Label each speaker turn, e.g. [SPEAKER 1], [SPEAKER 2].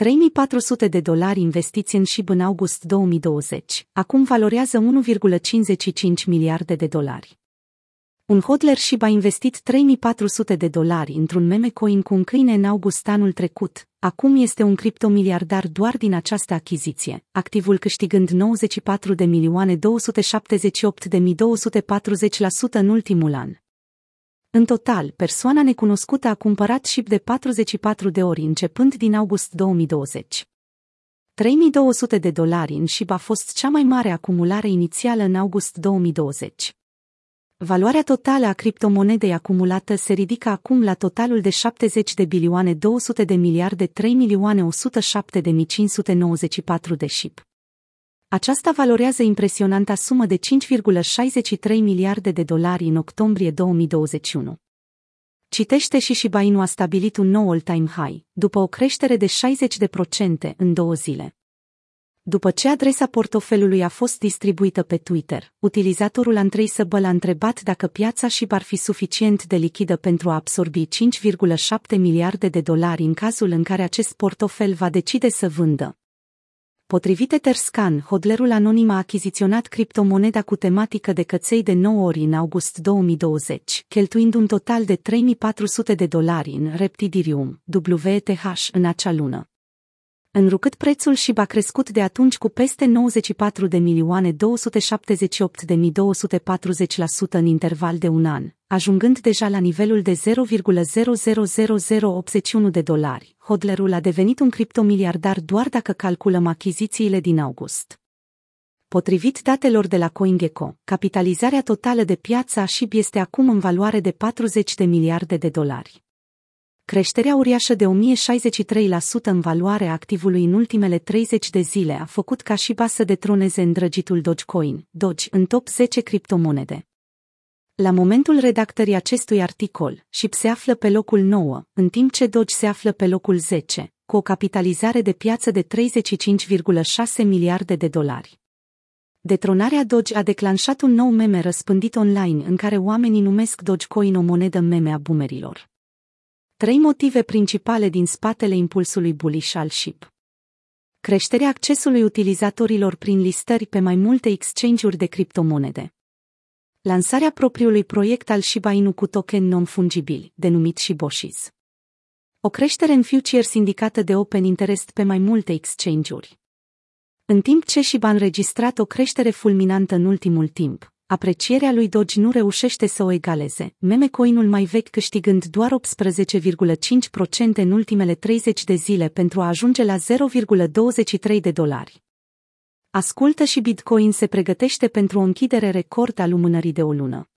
[SPEAKER 1] 3400 de dolari investiți în SHIB în august 2020, acum valorează 1,55 miliarde de dolari. Un hodler SHIB a investit 3400 de dolari într-un meme coin cu un câine în august anul trecut, acum este un criptomiliardar doar din această achiziție, activul câștigând 94 de milioane 278 de mii 240% în ultimul an. În total, persoana necunoscută a cumpărat SHIB de 44 de ori începând din august 2020. 3200 de dolari în SHIB a fost cea mai mare acumulare inițială în august 2020. Valoarea totală a criptomonedei acumulată se ridică acum la totalul de 70 de bilioane 200 de miliarde 3 milioane 107 de 594 de SHIB. Aceasta valorează impresionanta sumă de 5,63 miliarde de dolari în octombrie 2021. Citește și Shiba Inu a stabilit un nou all-time high, după o creștere de 60% în două zile. După ce adresa portofelului a fost distribuită pe Twitter, utilizatorul Andrei Săbăl a întrebat dacă piața și ar fi suficient de lichidă pentru a absorbi 5,7 miliarde de dolari în cazul în care acest portofel va decide să vândă. Potrivit Etherscan, hodlerul anonim a achiziționat criptomoneda cu tematică de căței de 9 ori în august 2020, cheltuind un total de 3400 de dolari în Reptidirium, WTH, în acea lună. Înrucât prețul și a crescut de atunci cu peste 94 de milioane 278 de mii 240% în interval de un an, ajungând deja la nivelul de 0,000081 de dolari. Hodlerul a devenit un criptomiliardar doar dacă calculăm achizițiile din august. Potrivit datelor de la CoinGecko, capitalizarea totală de piață a SHIB este acum în valoare de 40 de miliarde de dolari. Creșterea uriașă de 1063% în valoarea activului în ultimele 30 de zile a făcut ca Shiba să detroneze îndrăgitul Dogecoin, Doge, în top 10 criptomonede. La momentul redactării acestui articol, SHIB se află pe locul 9, în timp ce Doge se află pe locul 10, cu o capitalizare de piață de 35,6 miliarde de dolari. Detronarea Doge a declanșat un nou meme răspândit online în care oamenii numesc Dogecoin o monedă meme a bumerilor. Trei motive principale din spatele impulsului bullish al SHIP. Creșterea accesului utilizatorilor prin listări pe mai multe exchange-uri de criptomonede. Lansarea propriului proiect al Shiba Inu cu token non-fungibil, denumit Shiboshis. O creștere în futures indicată de Open Interest pe mai multe exchange-uri. În timp ce Shiba a înregistrat o creștere fulminantă în ultimul timp, aprecierea lui Doge nu reușește să o egaleze, memecoinul mai vechi câștigând doar 18,5% în ultimele 30 de zile pentru a ajunge la 0,23 de dolari. Ascultă și Bitcoin se pregătește pentru o închidere record a lumânării de o lună.